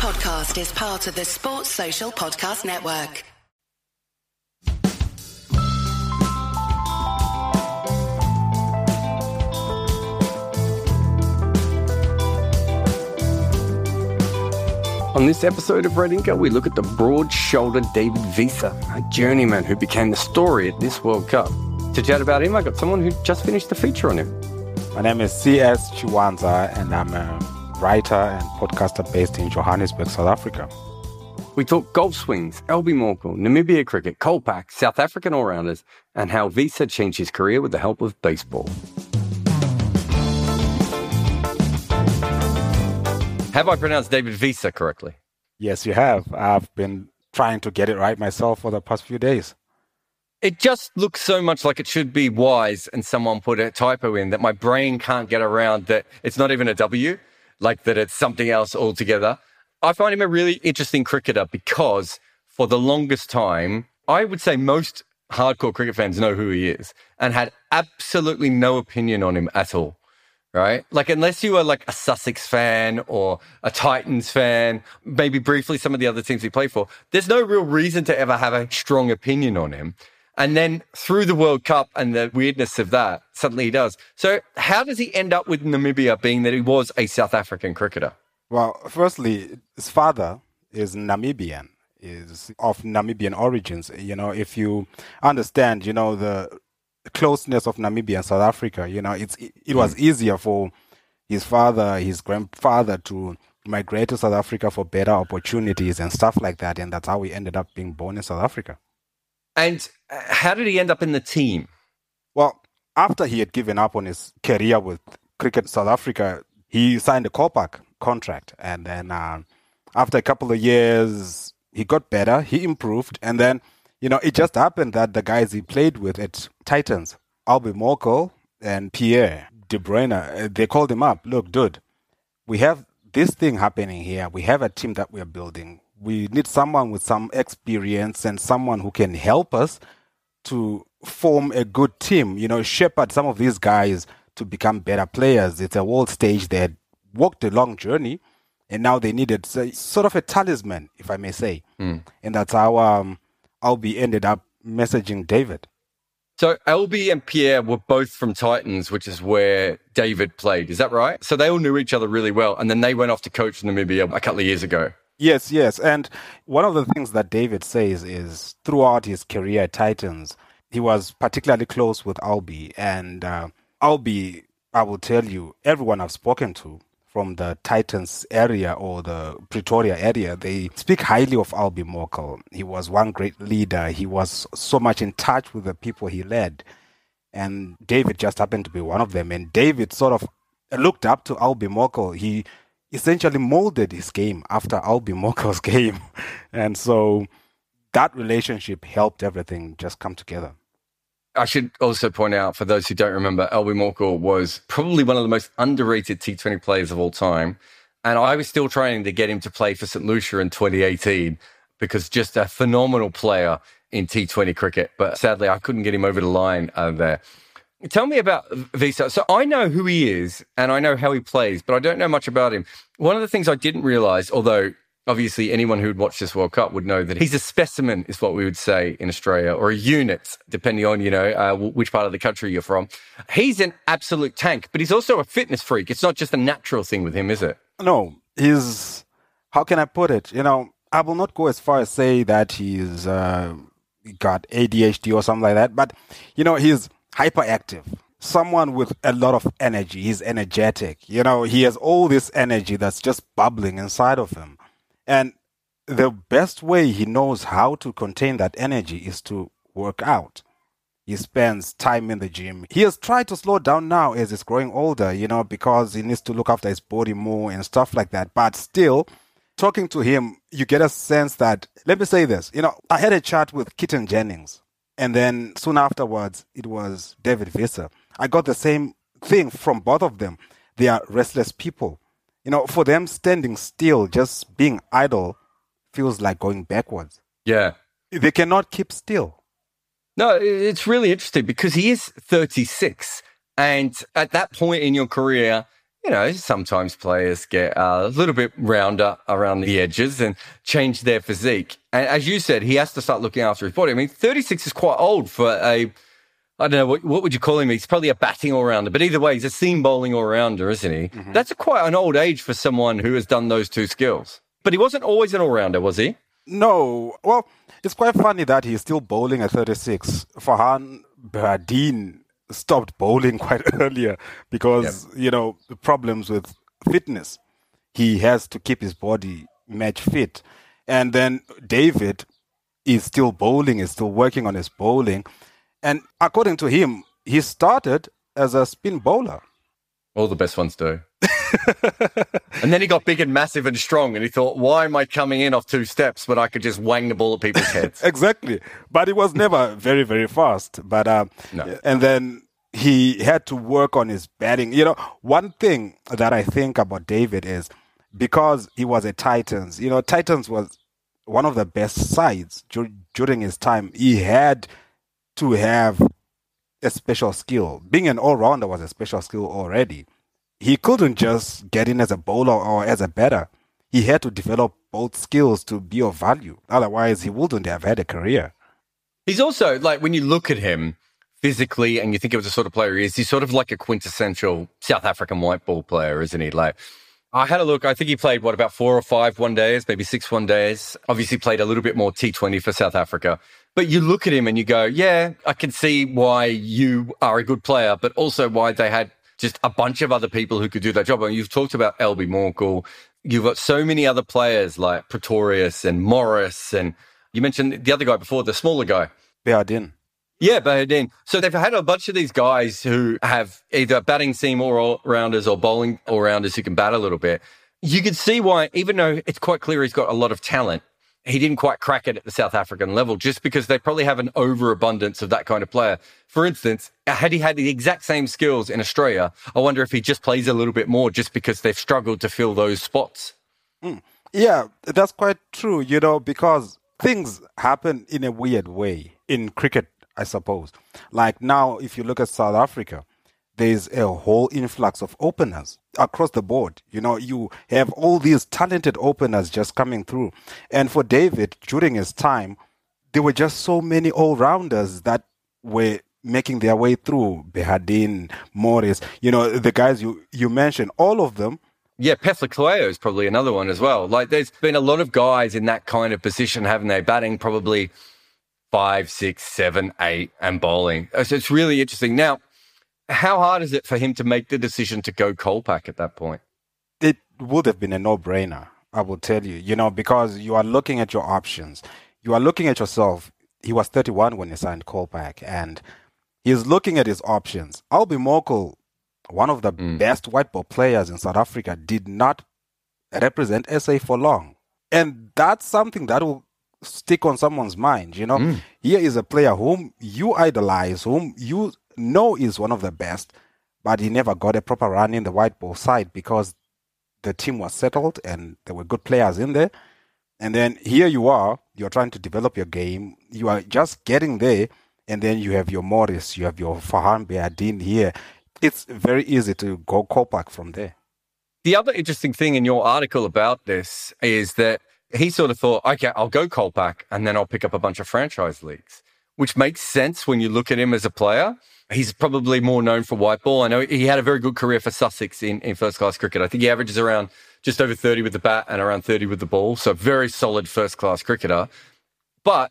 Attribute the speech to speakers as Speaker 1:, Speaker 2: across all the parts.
Speaker 1: podcast is part of the Sports Social Podcast Network.
Speaker 2: On this episode of Red Inker, we look at the broad shouldered David Wiese, a journeyman who became the story at this World Cup. To chat about him, I got someone who just finished the feature on him.
Speaker 3: My name is C.S. Chiwanza, and I'm a writer and podcaster based in Johannesburg, South Africa.
Speaker 2: We talk golf swings, Albie Morkel, Namibia cricket, Kolpak, South African all rounders, and how Wiese changed his career with the help of baseball. Have I pronounced David Wiese correctly?
Speaker 3: Yes, you have. I've been trying to get it right myself for the past few days.
Speaker 2: It just looks so much like it should be wise and someone put a typo in that my brain can't get around that it's not even a W, like that it's something else altogether. I find him a really interesting cricketer because for the longest time, I would say most hardcore cricket fans know who he is and had absolutely no opinion on him at all right? Like, unless you are like a Sussex fan or a Titans fan, maybe briefly some of the other teams he played for, there's no real reason to ever have a strong opinion on him. And then through the World Cup and the weirdness of that, suddenly he does. So, how does he end up with Namibia, being that he was a South African cricketer?
Speaker 3: Well, firstly, his father is Namibian, is of Namibian origins. You know, if you understand, you know, the closeness of Namibia and South Africa, you know, it's it, it was hmm. easier for his father, his grandfather to migrate to South Africa for better opportunities and stuff like that, and that's how he ended up being born in South Africa.
Speaker 2: And uh, how did he end up in the team?
Speaker 3: Well, after he had given up on his career with Cricket South Africa, he signed a Kolpak contract, and then uh, after a couple of years, he got better, he improved, and then you know, it just happened that the guys he played with at Titans, Albie Morkel and Pierre De Bruyn, uh, they called him up. Look, dude, we have this thing happening here. We have a team that we're building. We need someone with some experience and someone who can help us to form a good team, you know, shepherd some of these guys to become better players. It's a world stage. They had walked a long journey and now they needed sort of a talisman, if I may say. Mm. And that's how um, Albie ended up messaging David.
Speaker 2: So Albie and Pierre were both from Titans, which is where David played. Is that right? So they all knew each other really well, and then they went off to coach Namibia a couple of years ago.
Speaker 3: Yes, yes. And one of the things that David says is throughout his career at Titans, he was particularly close with Albie. And uh, Albie, I will tell you, everyone I've spoken to from the Titans area or the Pretoria area, they speak highly of Albie Morkel. He was one great leader. He was so much in touch with the people he led. And David just happened to be one of them. And David sort of looked up to Albie Morkel. He essentially molded his game after Albie Morkel's game. And so that relationship helped everything just come together.
Speaker 2: I should also point out, for those who don't remember, Albie Morkel was probably one of the most underrated T20 players of all time. And I was still trying to get him to play for St. Lucia in 2018 because just a phenomenal player in T20 cricket. But sadly, I couldn't get him over the line uh, there. Tell me about Wiese. So I know who he is and I know how he plays, but I don't know much about him. One of the things I didn't realize, although obviously anyone who'd watched this World Cup would know that he's a specimen, is what we would say in Australia, or a unit, depending on you know uh, which part of the country you're from. He's an absolute tank, but he's also a fitness freak. It's not just a natural thing with him, is it?
Speaker 3: No, he's. How can I put it? You know, I will not go as far as say that he's uh, got ADHD or something like that, but you know, he's hyperactive someone with a lot of energy. He's energetic. You know, he has all this energy that's just bubbling inside of him. And the best way he knows how to contain that energy is to work out. He spends time in the gym. He has tried to slow down now as he's growing older, you know, because he needs to look after his body more and stuff like that. But still, talking to him, you get a sense that, let me say this, you know, I had a chat with Keaton Jennings, and then soon afterwards, it was David Wiese. I got the same thing from both of them. They are restless people you know, for them standing still, just being idle, feels like going backwards.
Speaker 2: Yeah.
Speaker 3: They cannot keep still.
Speaker 2: No, it's really interesting because he is 36. And at that point in your career, you know, sometimes players get a little bit rounder around the edges and change their physique. And as you said, he has to start looking after his body. I mean, 36 is quite old for a, I don't know, what, what would you call him? He's probably a batting all rounder, but either way, he's a seam bowling all rounder, isn't he? Mm-hmm. That's a quite an old age for someone who has done those two skills. But he wasn't always an all rounder, was he?
Speaker 3: No. Well, it's quite funny that he's still bowling at 36. Farhan Behardien stopped bowling quite earlier because, yep. you know, the problems with fitness. He has to keep his body match fit. And then David is still bowling, is still working on his bowling. And according to him, he started as a spin bowler.
Speaker 2: All the best ones do. and then he got big and massive and strong, and he thought, why am I coming in off two steps when I could just wang the ball at people's heads?
Speaker 3: exactly. But he was never very, very fast. But uh, no. and then he had to work on his batting. You know, one thing that I think about David is because he was a Titans. You know, Titans was one of the best sides during his time. He had to have a special skill. Being an all rounder was a special skill already he couldn't just get in as a bowler or as a batter. He had to develop both skills to be of value. Otherwise, he wouldn't have had a career.
Speaker 2: He's also like when you look at him physically and you think of the sort of player he is, he's sort of like a quintessential South African white ball player, isn't he? Like I had a look. I think he played what about four or five one days, maybe six one days. Obviously, played a little bit more T Twenty for South Africa. But you look at him and you go, yeah, I can see why you are a good player, but also why they had just a bunch of other people who could do that job. I and mean, you've talked about Albie Morkel. You've got so many other players like Pretorius and Morris, and you mentioned the other guy before, the smaller guy.
Speaker 3: Behardien.
Speaker 2: Yeah, Behardien. So they've had a bunch of these guys who have either batting seam all rounders or bowling all rounders who can bat a little bit. You can see why, even though it's quite clear he's got a lot of talent, he didn't quite crack it at the South African level just because they probably have an overabundance of that kind of player. For instance, had he had the exact same skills in Australia, I wonder if he just plays a little bit more just because they've struggled to fill those spots.
Speaker 3: Mm. Yeah, that's quite true, you know, because things happen in a weird way in cricket, I suppose. Like now, if you look at South Africa, there's a whole influx of openers across the board. You know, you have all these talented openers just coming through. And for David, during his time, there were just so many all rounders that were making their way through. Behardien, Morris, you know, the guys you, you mentioned, all of them.
Speaker 2: Yeah, Phehlukwayo is probably another one as well. Like, there's been a lot of guys in that kind of position, having they batting probably five, six, seven, eight, and bowling. Uh, so it's really interesting. Now, how hard is it for him to make the decision to go Kolpak at that point?
Speaker 3: It would have been a no brainer, I will tell you, you know, because you are looking at your options. You are looking at yourself. He was 31 when he signed Kolpak, and he's looking at his options. Albie Morkel, one of the mm. best white ball players in South Africa, did not represent SA for long. And that's something that will stick on someone's mind, you know. Mm. Here is a player whom you idolize, whom you know is one of the best, but he never got a proper run in the white ball side because the team was settled and there were good players in there. And then here you are, you're trying to develop your game. You are just getting there, and then you have your Morris, you have your Farhan Behardien here. It's very easy to go Kolpak from there.
Speaker 2: The other interesting thing in your article about this is that he sort of thought, okay, I'll go Kolpak and then I'll pick up a bunch of franchise leagues, which makes sense when you look at him as a player. He's probably more known for white ball. I know he had a very good career for Sussex in, in first class cricket. I think he averages around just over 30 with the bat and around 30 with the ball. So very solid first class cricketer. But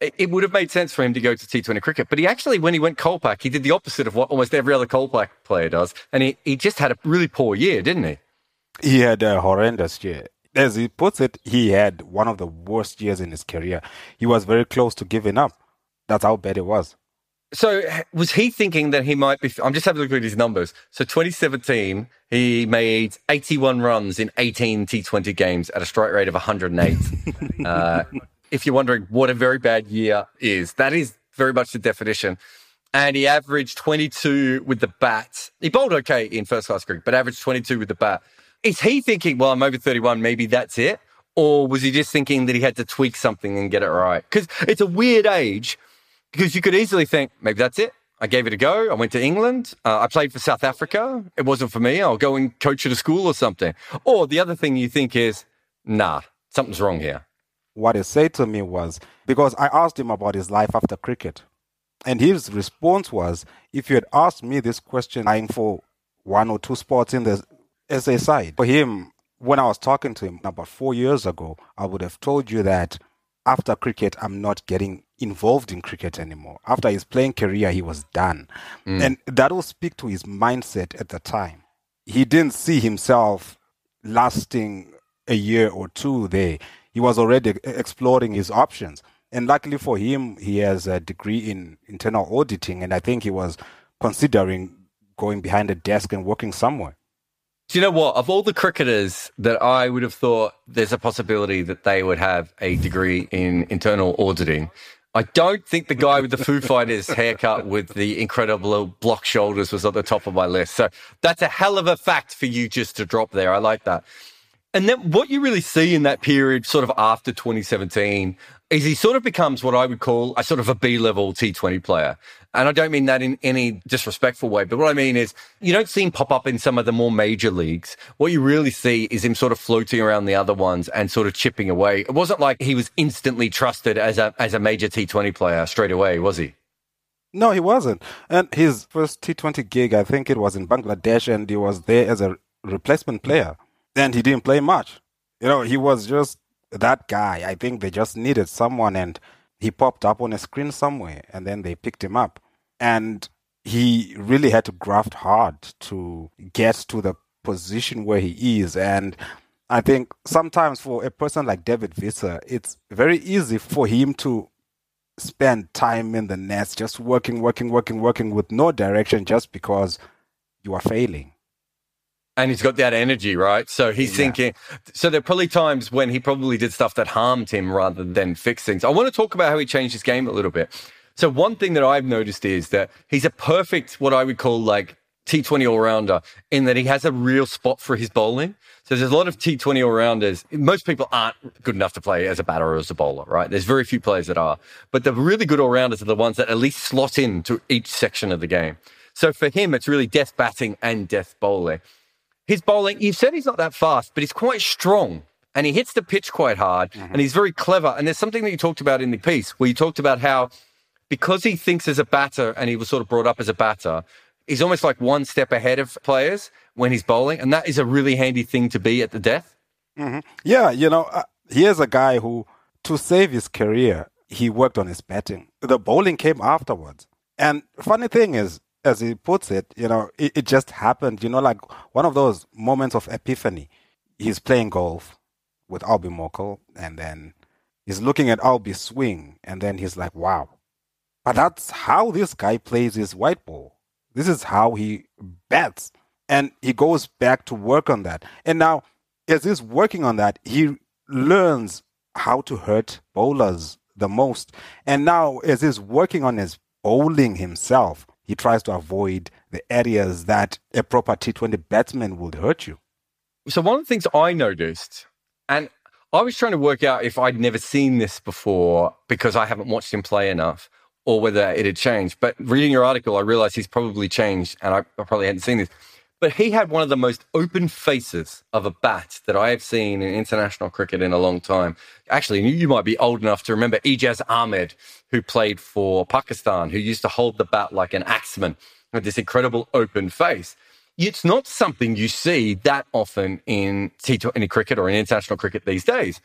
Speaker 2: it, would have made sense for him to go to T20 cricket. But he actually, when he went Kolpak, he did the opposite of what almost every other Kolpak player does. And he, he just had a really poor year, didn't he?
Speaker 3: He had a horrendous year. As he puts it, he had one of the worst years in his career. He was very close to giving up. That's how bad it was.
Speaker 2: So was he thinking that he might be? I'm just having a look at his numbers. So 2017, he made 81 runs in 18 T20 games at a strike rate of 108. uh, if you're wondering what a very bad year is, that is very much the definition. And he averaged 22 with the bat. He bowled okay in first class cricket, but averaged 22 with the bat. Is he thinking, well, I'm over 31, maybe that's it? Or was he just thinking that he had to tweak something and get it right? Because it's a weird age because you could easily think, maybe that's it. I gave it a go. I went to England. Uh, I played for South Africa. It wasn't for me. I'll go and coach at a school or something. Or the other thing you think is, nah, something's wrong here.
Speaker 3: What he said to me was because I asked him about his life after cricket. And his response was, if you had asked me this question, I'm for one or two spots in the SA side. For him, when I was talking to him about four years ago, I would have told you that after cricket, I'm not getting involved in cricket anymore. After his playing career, he was done. Mm. And that will speak to his mindset at the time. He didn't see himself lasting a year or two there. He was already exploring his options. And luckily for him, he has a degree in internal auditing. And I think he was considering going behind a desk and working somewhere.
Speaker 2: Do you know what? Of all the cricketers that I would have thought there's a possibility that they would have a degree in internal auditing, I don't think the guy with the Foo Fighters haircut with the incredible block shoulders was at the top of my list. So that's a hell of a fact for you just to drop there. I like that. And then what you really see in that period, sort of after 2017, is he sort of becomes what I would call a sort of a B level T20 player. And I don't mean that in any disrespectful way, but what I mean is you don't see him pop up in some of the more major leagues. What you really see is him sort of floating around the other ones and sort of chipping away. It wasn't like he was instantly trusted as a, as a major T20 player straight away, was he?
Speaker 3: No, he wasn't. And his first T20 gig, I think it was in Bangladesh, and he was there as a replacement player. And he didn't play much. You know, he was just that guy, I think they just needed someone and he popped up on a screen somewhere and then they picked him up. And he really had to graft hard to get to the position where he is. And I think sometimes for a person like David Wiese, it's very easy for him to spend time in the nest, just working, working, working, working with no direction just because you are failing
Speaker 2: and he's got that energy, right? So he's yeah. thinking. So there are probably times when he probably did stuff that harmed him rather than fix things. I want to talk about how he changed his game a little bit. So one thing that I've noticed is that he's a perfect, what I would call like T20 all rounder, in that he has a real spot for his bowling. So there's a lot of T20 all rounders. Most people aren't good enough to play as a batter or as a bowler, right? There's very few players that are, but the really good all rounders are the ones that at least slot into each section of the game. So for him, it's really death batting and death bowling. His bowling, you said he's not that fast, but he's quite strong and he hits the pitch quite hard mm-hmm. and he's very clever. And there's something that you talked about in the piece where you talked about how because he thinks as a batter and he was sort of brought up as a batter, he's almost like one step ahead of players when he's bowling. And that is a really handy thing to be at the death.
Speaker 3: Mm-hmm. Yeah, you know, uh, here's a guy who, to save his career, he worked on his batting. The bowling came afterwards. And funny thing is, as he puts it, you know, it, it just happened, you know, like one of those moments of epiphany. He's playing golf with Albie Morkel, and then he's looking at Albie swing, and then he's like, wow. But that's how this guy plays his white ball. This is how he bats. And he goes back to work on that. And now, as he's working on that, he learns how to hurt bowlers the most. And now, as he's working on his bowling himself, he tries to avoid the areas that a proper T20 batsman would hurt you.
Speaker 2: So, one of the things I noticed, and I was trying to work out if I'd never seen this before because I haven't watched him play enough or whether it had changed. But reading your article, I realized he's probably changed and I, I probably hadn't seen this. But he had one of the most open faces of a bat that I have seen in international cricket in a long time. Actually, you might be old enough to remember Ijaz Ahmed, who played for Pakistan, who used to hold the bat like an axeman with this incredible open face. It's not something you see that often in T20 cricket or in international cricket these days.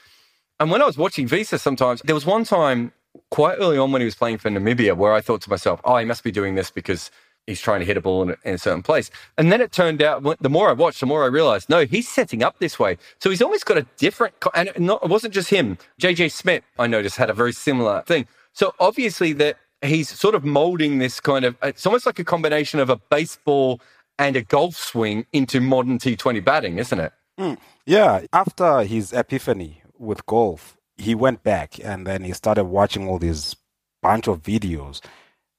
Speaker 2: And when I was watching Wiese sometimes, there was one time quite early on when he was playing for Namibia where I thought to myself, oh, he must be doing this because he's trying to hit a ball in a, in a, certain place. And then it turned out, the more I watched, the more I realized, no, he's setting up this way. So he's almost got a different, and it, not, it wasn't just him. JJ Smit, I noticed, had a very similar thing. So obviously that he's sort of molding this kind of, it's almost like a combination of a baseball and a golf swing into modern T20 batting, isn't it?
Speaker 3: Mm. Yeah. After his epiphany with golf, he went back and then he started watching all these bunch of videos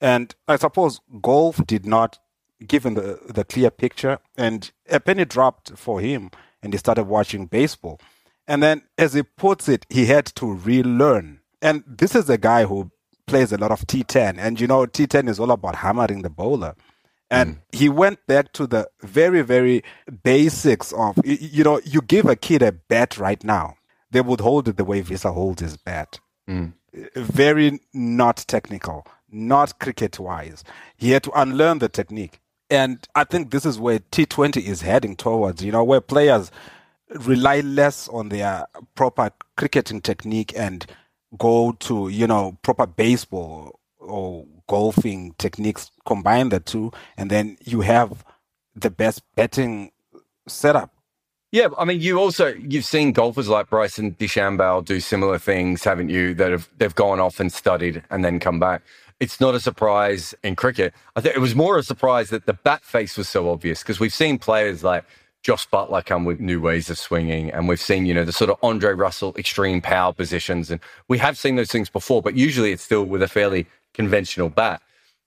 Speaker 3: and I suppose golf did not give him the, the clear picture, and a penny dropped for him, and he started watching baseball. And then, as he puts it, he had to relearn. And this is a guy who plays a lot of T10. And you know, T10 is all about hammering the bowler. And mm. he went back to the very, very basics of, you know, you give a kid a bat right now, they would hold it the way Wiese holds his bat. Mm. Very not technical, not cricket wise. He had to unlearn the technique. And I think this is where T20 is heading towards, you know, where players rely less on their proper cricketing technique and go to, you know, proper baseball or golfing techniques, combine the two, and then you have the best betting setup.
Speaker 2: Yeah, I mean, you also you've seen golfers like Bryson DeChambeau do similar things, haven't you? That have they've gone off and studied and then come back. It's not a surprise in cricket. I think it was more a surprise that the bat face was so obvious because we've seen players like Jos Buttler come with new ways of swinging, and we've seen you know the sort of Andre Russell extreme power positions, and we have seen those things before, but usually it's still with a fairly conventional bat.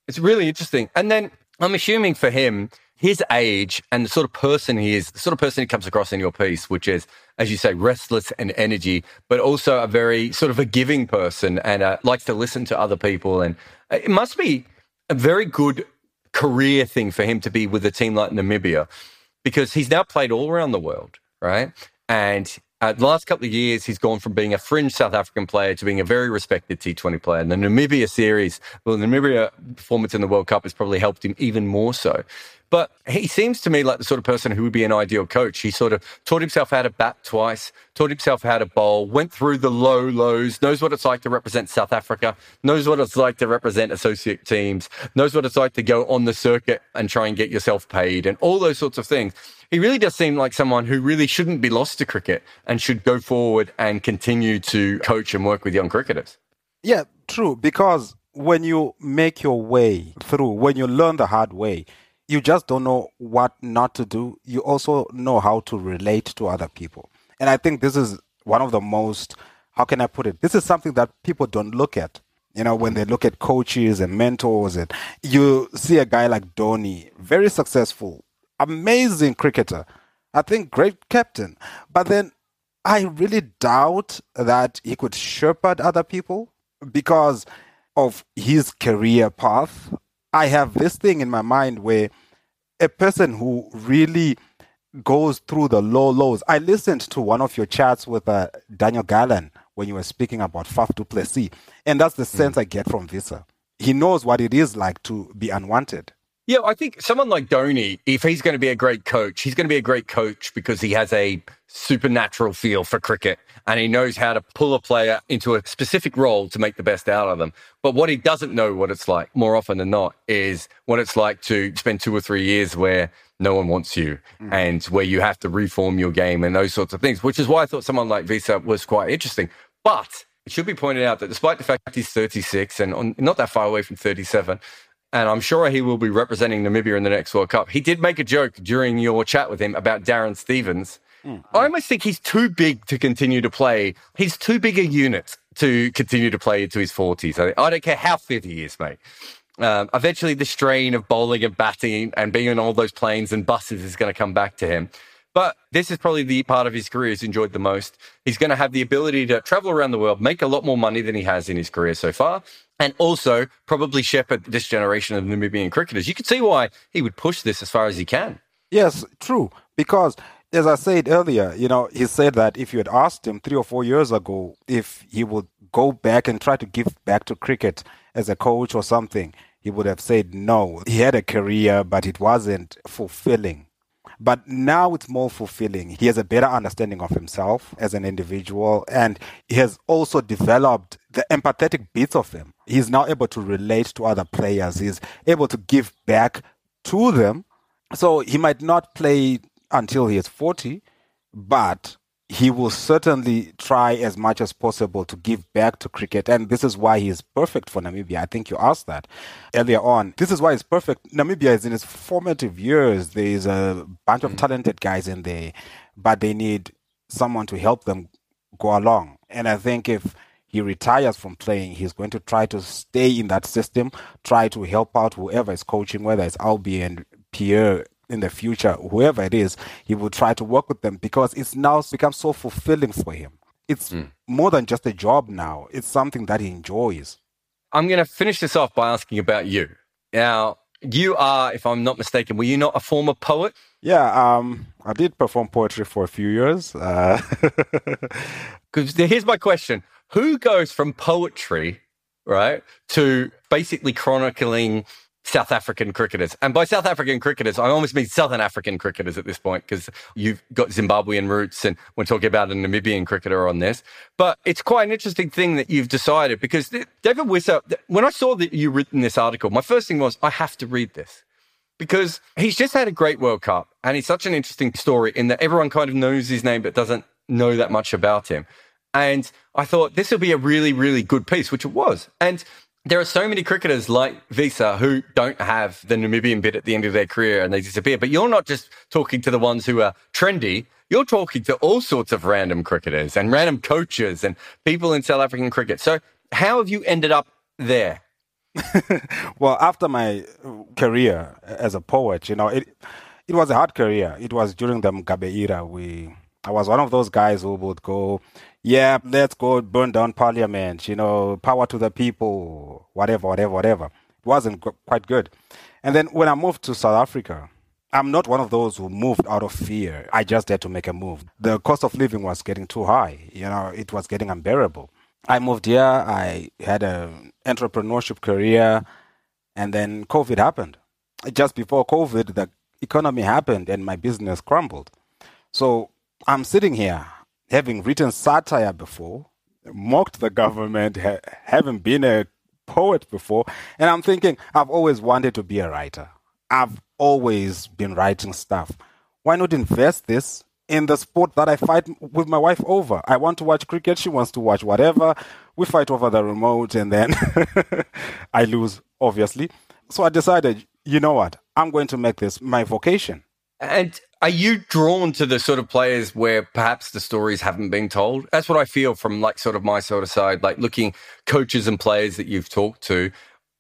Speaker 2: It's really interesting. And then I'm assuming for him, his age and the sort of person he is, the sort of person he comes across in your piece, which is, as you say, restless and energy, but also a very sort of a giving person and uh, likes to listen to other people. And it must be a very good career thing for him to be with a team like Namibia because he's now played all around the world, right? And uh, the last couple of years, he's gone from being a fringe South African player to being a very respected T20 player. And the Namibia series, well, the Namibia performance in the World Cup has probably helped him even more so. But he seems to me like the sort of person who would be an ideal coach. He sort of taught himself how to bat twice, taught himself how to bowl, went through the low lows, knows what it's like to represent South Africa, knows what it's like to represent associate teams, knows what it's like to go on the circuit and try and get yourself paid and all those sorts of things he really does seem like someone who really shouldn't be lost to cricket and should go forward and continue to coach and work with young cricketers.
Speaker 3: Yeah, true. Because when you make your way through, when you learn the hard way, you just don't know what not to do. You also know how to relate to other people. And I think this is one of the most, how can I put it? This is something that people don't look at. You know, when they look at coaches and mentors, and you see a guy like Dhoni, very successful, amazing cricketer. I think great captain. But then I really doubt that he could shepherd other people because of his career path. I have this thing in my mind where a person who really goes through the low lows. I listened to one of your chats with uh, Daniel Gallan when you were speaking about Faf du Plessis, and that's the mm. sense I get from Wiese. He knows what it is like to be unwanted.
Speaker 2: Yeah, I think someone like Dhoni, if he's going to be a great coach, he's going to be a great coach because he has a supernatural feel for cricket and he knows how to pull a player into a specific role to make the best out of them. But what he doesn't know what it's like more often than not is what it's like to spend two or three years where no one wants you mm. and where you have to reform your game and those sorts of things, which is why I thought someone like Wiese was quite interesting. But it should be pointed out that despite the fact he's 36 and on, not that far away from 37, and I'm sure he will be representing Namibia in the next World Cup. He did make a joke during your chat with him about Darren Stevens. Mm. I almost think he's too big to continue to play. He's too big a unit to continue to play into his 40s. I, I don't care how fit he is, mate. Um, eventually, the strain of bowling and batting and being on all those planes and buses is going to come back to him. But this is probably the part of his career he's enjoyed the most. He's going to have the ability to travel around the world, make a lot more money than he has in his career so far, and also probably shepherd this generation of Namibian cricketers. You could see why he would push this as far as he can.
Speaker 3: Yes, true. Because as I said earlier, you know, he said that if you had asked him three or four years ago if he would go back and try to give back to cricket as a coach or something, he would have said no. He had a career, but it wasn't fulfilling. But now it's more fulfilling. He has a better understanding of himself as an individual, and he has also developed the empathetic bits of him. He's now able to relate to other players. He's able to give back to them. So he might not play until he is 40, but he will certainly try as much as possible to give back to cricket. And this is why he is perfect for Namibia. I think you asked that earlier on. This is why he's perfect. Namibia is in its formative years. There's a bunch of mm. talented guys in there, but they need someone to help them go along. And I think if he retires from playing, he's going to try to stay in that system, try to help out whoever is coaching, whether it's Albie and Pierre in the future, whoever it is, he will try to work with them because it's now become so fulfilling for him. It's mm. more than just a job now. It's something that he enjoys.
Speaker 2: I'm going to finish this off by asking about you. Now, you are, if I'm not mistaken, were you not a former poet?
Speaker 3: Yeah, um, I did perform poetry for a few years. Uh,
Speaker 2: Because here's my question Who goes from poetry, right, to basically chronicling South African cricketers? And by South African cricketers, I almost mean Southern African cricketers at this point, because you've got Zimbabwean roots and we're talking about a Namibian cricketer on this. But it's quite an interesting thing that you've decided because David Wiese, when I saw that you written this article, my first thing was, I have to read this because he's just had a great World Cup and he's such an interesting story in that everyone kind of knows his name but doesn't know that much about him. And I thought this will be a really, really good piece, which it was. And there are so many cricketers like Wiese who don't have the Namibian bit at the end of their career and they disappear. But you're not just talking to the ones who are trendy. You're talking to all sorts of random cricketers and random coaches and people in South African cricket. So how have you ended up there?
Speaker 3: well, after my career as a poet, you know, it it was a hard career. It was during the Mugabe era. We I was one of those guys who would go, yeah, let's go burn down parliament, you know, power to the people, whatever, whatever, whatever. It wasn't quite good. And then when I moved to South Africa, I'm not one of those who moved out of fear. I just had to make a move. The cost of living was getting too high. You know, it was getting unbearable. I moved here. I had an entrepreneurship career, and then COVID happened. Just before COVID, the economy happened and my business crumbled. So I'm sitting here having written satire before, mocked the government, ha- having been a poet before, and I'm thinking, I've always wanted to be a writer. I've always been writing stuff. Why not invest this in the sport that I fight with my wife over? I want to watch cricket, she wants to watch whatever. We fight over the remote, and then I lose, obviously. So I decided, you know what? I'm going to make this my vocation.
Speaker 2: And are you drawn to the sort of players where perhaps the stories haven't been told? That's what I feel from like sort of my sort of side, like looking coaches and players that you've talked to.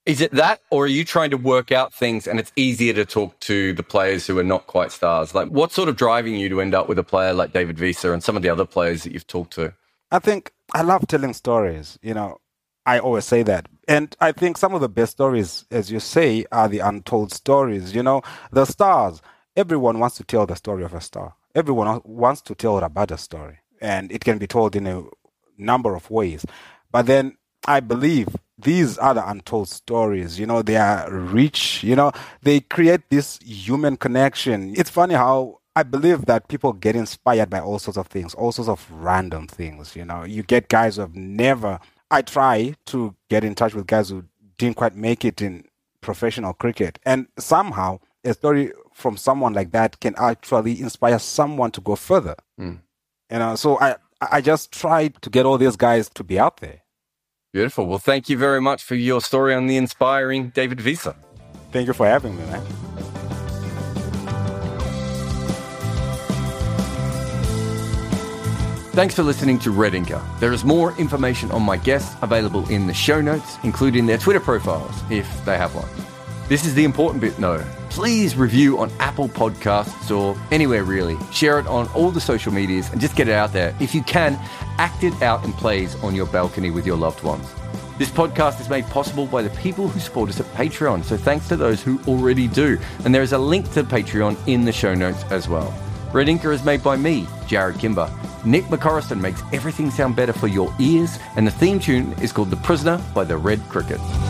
Speaker 2: Is it that, or are you trying to work out things and it's easier to talk to the players who are not quite stars? Like, what's sort of driving you to end up with a player like David Wiese and some of the other players that you've talked to?
Speaker 3: I think I love telling stories. You know, I always say that. And I think some of the best stories, as you say, are the untold stories. You know, the stars everyone wants to tell the story of a star. Everyone wants to tell a story, and it can be told in a number of ways. But then I believe these the untold stories. You know, they are rich. You know, they create this human connection. It's funny how I believe that people get inspired by all sorts of things, all sorts of random things. You know, you get guys who have never. I try to get in touch with guys who didn't quite make it in professional cricket, and somehow a story from someone like that can actually inspire someone to go further. Mm. You know, so I I just tried to get all these guys to be out there.
Speaker 2: Beautiful. Well, thank you very much for your story on the inspiring David Wiese.
Speaker 3: Thank you for having me, man.
Speaker 2: Thanks for listening to Red Inker. There is more information on my guests available in the show notes, including their Twitter profiles, if they have one. This is the important bit, though please review on Apple Podcasts or anywhere really. Share it on all the social medias and just get it out there. If you can, act it out in plays on your balcony with your loved ones. This podcast is made possible by the people who support us at Patreon, so thanks to those who already do. And there is a link to Patreon in the show notes as well. Red Inker is made by me, Jarrod Kimber. Nick McCorriston makes everything sound better for your ears, and the theme tune is called The Prisoner by the Red Crickets.